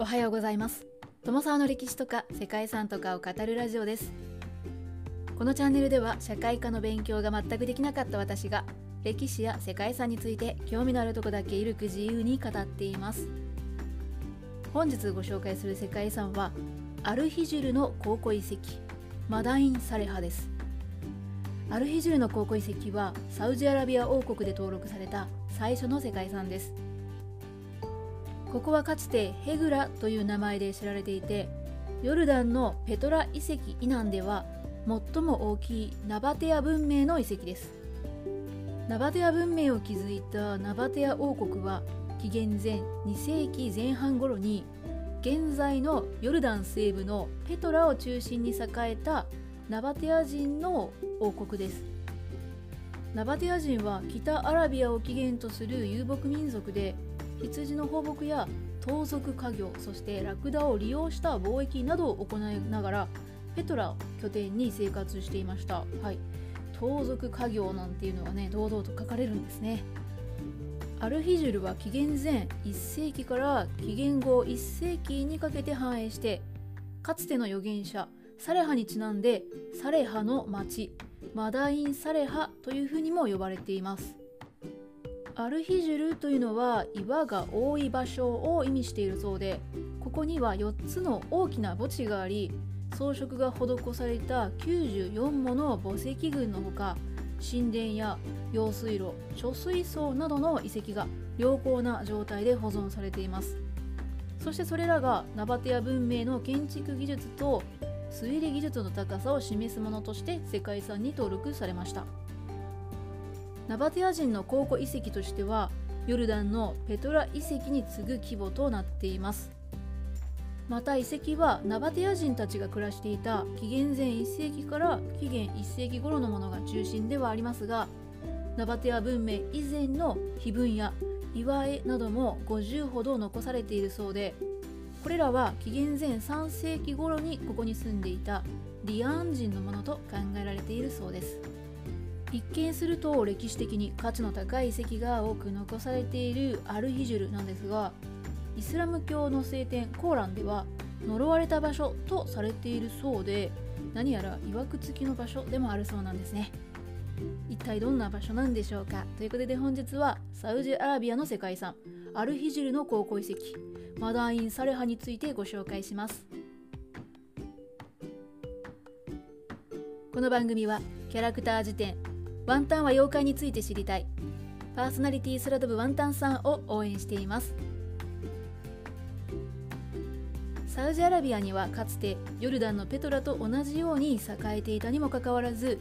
おはようございます。友沢の歴史とか世界遺産とかを語るラジオです。このチャンネルでは社会科の勉強が全くできなかった私が歴史や世界遺産について興味のあるとこだけゆるく自由に語っています。本日ご紹介する世界遺産はアルヒジュルの考古遺跡マダイン・サレハです。アルヒジュルの考古遺跡はサウジアラビア王国で登録された最初の世界遺産です。ここはかつてヘグラという名前で知られていてヨルダンのペトラ遺跡以南では最も大きいナバテア文明の遺跡です。ナバテア文明を築いたナバテア王国は紀元前2世紀前半頃に現在のヨルダン西部のペトラを中心に栄えたナバテア人の王国です。ナバテア人は北アラビアを起源とする遊牧民族で羊の放牧や盗賊家業そしてラクダを利用した貿易などを行いながらペトラを拠点に生活していました、はい、盗賊家業なんていうのがね堂々と書かれるんですね。アルヒジュルは紀元前1世紀から紀元後1世紀にかけて繁栄してかつての預言者サレハにちなんでサレハの町マダイン・サレハというふうにも呼ばれています。アルヒジュルというのは岩が多い場所を意味しているそうでここには4つの大きな墓地があり装飾が施された94もの墓石群のほか神殿や用水路貯水槽などの遺跡が良好な状態で保存されていますそしてそれらがナバテア文明の建築技術と推理技術の高さを示すものとして世界遺産に登録されました。ナバテア人の考古遺跡としてはヨルダンのペトラ遺跡に次ぐ規模となっています。また遺跡はナバテア人たちが暮らしていた紀元前1世紀から紀元1世紀頃のものが中心ではありますがナバテア文明以前の碑文や岩絵なども50ほど残されているそうでこれらは紀元前3世紀頃にここに住んでいたリアン人のものと考えられているそうです。一見すると歴史的に価値の高い遺跡が多く残されているアルヒジュルなんですがイスラム教の聖典コーランでは呪われた場所とされているそうで何やら曰く付きの場所でもあるそうなんですね。一体どんな場所なんでしょうか？ということで本日はサウジアラビアの世界遺産アルヒジュルの考古遺跡マダイン・サレハについてご紹介します。この番組はキャラクター辞典ワンタンは妖怪について知りたい。パーソナリティ空飛ぶワンタンさんを応援しています。サウジアラビアにはかつてヨルダンのペトラと同じように栄えていたにもかかわらず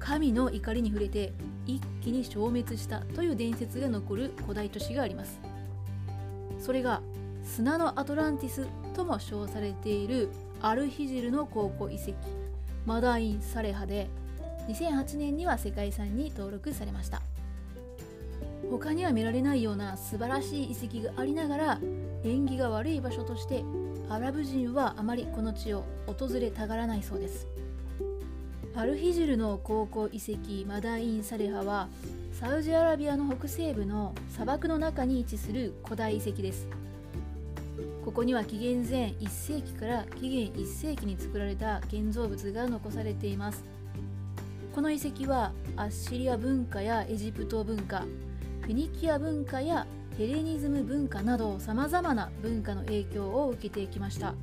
神の怒りに触れて一気に消滅したという伝説が残る古代都市があります。それが砂のアトランティスとも称されているアルヒジルの考古遺跡マダイン・サレハで2008年には世界遺産に登録されました。他には見られないような素晴らしい遺跡がありながら縁起が悪い場所としてアラブ人はあまりこの地を訪れたがらないそうです。アルヒジュルの考古遺跡マダイン・サレハはサウジアラビアの北西部の砂漠の中に位置する古代遺跡です。ここには紀元前1世紀から紀元1世紀に作られた建造物が残されています。この遺跡はアッシリア文化やエジプト文化フェニキア文化やヘレニズム文化などさまざまな文化の影響を受けていきました。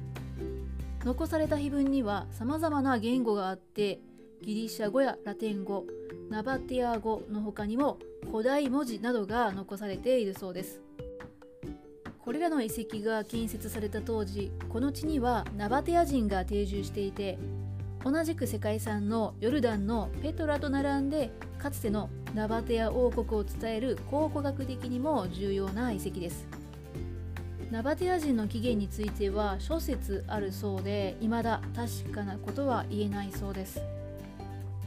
残された碑文にはさまざまな言語があってギリシャ語やラテン語ナバテア語の他にも古代文字などが残されているそうです。これらの遺跡が建設された当時この地にはナバテア人が定住していて同じく世界遺産のヨルダンのペトラと並んでかつてのナバテア王国を伝える考古学的にも重要な遺跡です。ナバテア人の起源については諸説あるそうで未だ確かなことは言えないそうです。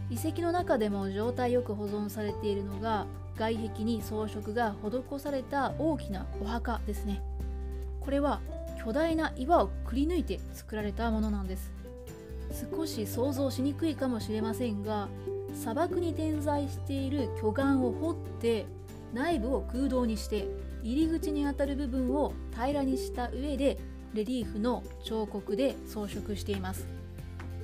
遺跡の中でも状態よく保存されているのが外壁に装飾が施された大きなお墓ですね。これは巨大な岩をくり抜いて作られたものなんです。少し想像しにくいかもしれませんが砂漠に点在している巨岩を掘って内部を空洞にして入り口にあたる部分を平らにした上でレリーフの彫刻で装飾しています。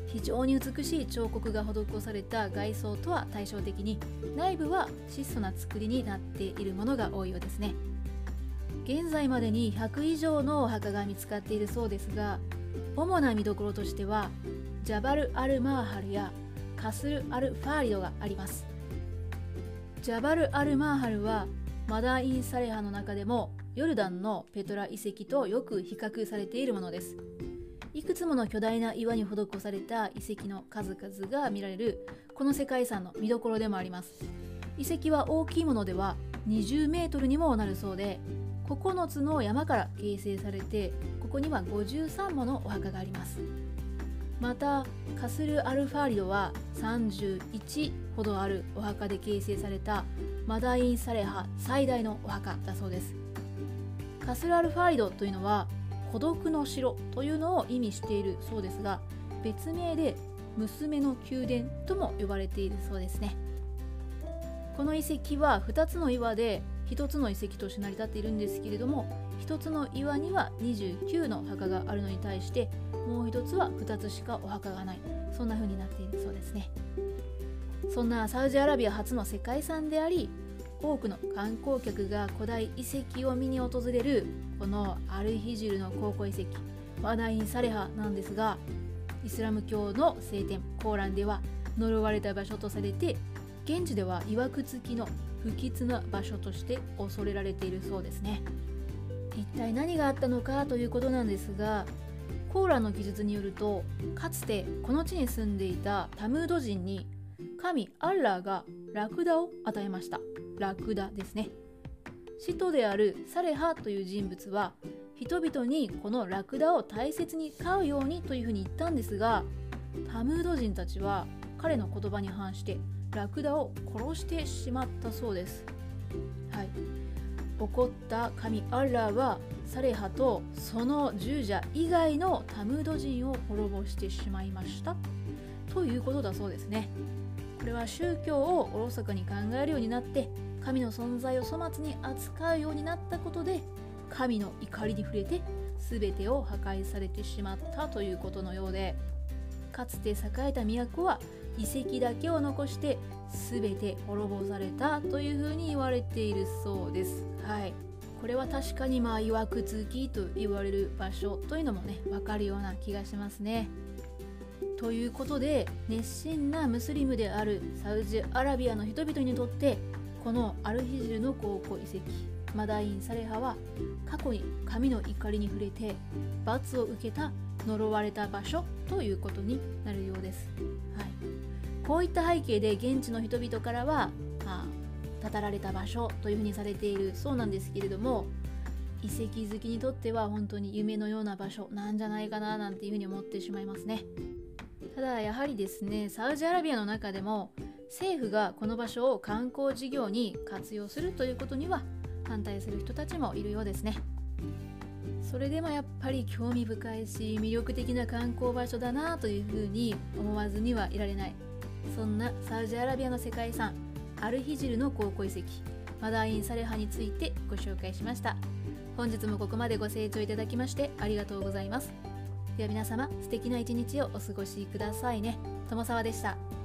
非常に美しい彫刻が施された外装とは対照的に内部は質素な作りになっているものが多いようですね。現在までに100以上のお墓が見つかっているそうですが主な見どころとしてはジャバル・アル・マーハルやカスル・アル・ファーリドがあります。ジャバル・アル・マーハルはマダイン・サレハの中でもヨルダンのペトラ遺跡とよく比較されているものです。いくつもの巨大な岩に施された遺跡の数々が見られるこの世界遺産の見どころでもあります。遺跡は大きいものでは20メートルにもなるそうで9つの山から形成されてここには53ものお墓があります。またカスル・アルファーリドは31ほどあるお墓で形成されたマダイン・サレハ最大のお墓だそうです。カスル・アルファーリドというのは孤独の城というのを意味しているそうですが別名で娘の宮殿とも呼ばれているそうですね。この遺跡は2つの岩で1つの遺跡として成り立っているんですけれども1つの岩には29の墓があるのに対してもう1つは2つしかお墓がない。そんな風になっているそうですね。そんなサウジアラビア初の世界遺産であり多くの観光客が古代遺跡を見に訪れるこのアルヒジルの考古遺跡ワダイン・サレハなんですがイスラム教の聖典コーランでは呪われた場所とされて現地では曰く付きの不吉な場所として恐れられているそうですね。一体何があったのかということなんですがコーラの記述によるとかつてこの地に住んでいたタムード人に神アッラーがラクダを与えました。ラクダですね。使徒であるサレハという人物は人々にこのラクダを大切に飼うようにというふうに言ったんですがタムード人たちは彼の言葉に反してラクダを殺してしまったそうです。はい。怒った神アッラーはサレハとその従者以外のタムード人を滅ぼしてしまいました。ということだそうですね。これは宗教をおろそかに考えるようになって神の存在を粗末に扱うようになったことで神の怒りに触れて全てを破壊されてしまったということのようで。かつて栄えた都は遺跡だけを残して全て滅ぼされたというふうに言われているそうです。はいこれは確かにまあ曰くつきと言われる場所というのもね分かるような気がしますね。ということで熱心なムスリムであるサウジアラビアの人々にとってこのアルヒジルの考古遺跡マダイン・サレハは過去に神の怒りに触れて罰を受けた呪われた場所ということになるようです。はい、こういった背景で現地の人々からは、まあ、られた場所というふうにされているそうなんですけれども遺跡好きにとっては本当に夢のような場所なんじゃないかななんていうふうに思ってしまいますね。ただやはりですねサウジアラビアの中でも政府がこの場所を観光事業に活用するということには反対する人たちもいるようですね。それでもやっぱり興味深いし魅力的な観光場所だなというふうに思わずにはいられない。そんなサウジアラビアの世界遺産アルヒジルの考古遺跡マダイン・サレハについてご紹介しました。本日もここまでご清聴いただきましてありがとうございます。では皆様素敵な一日をお過ごしくださいね。友沢でした。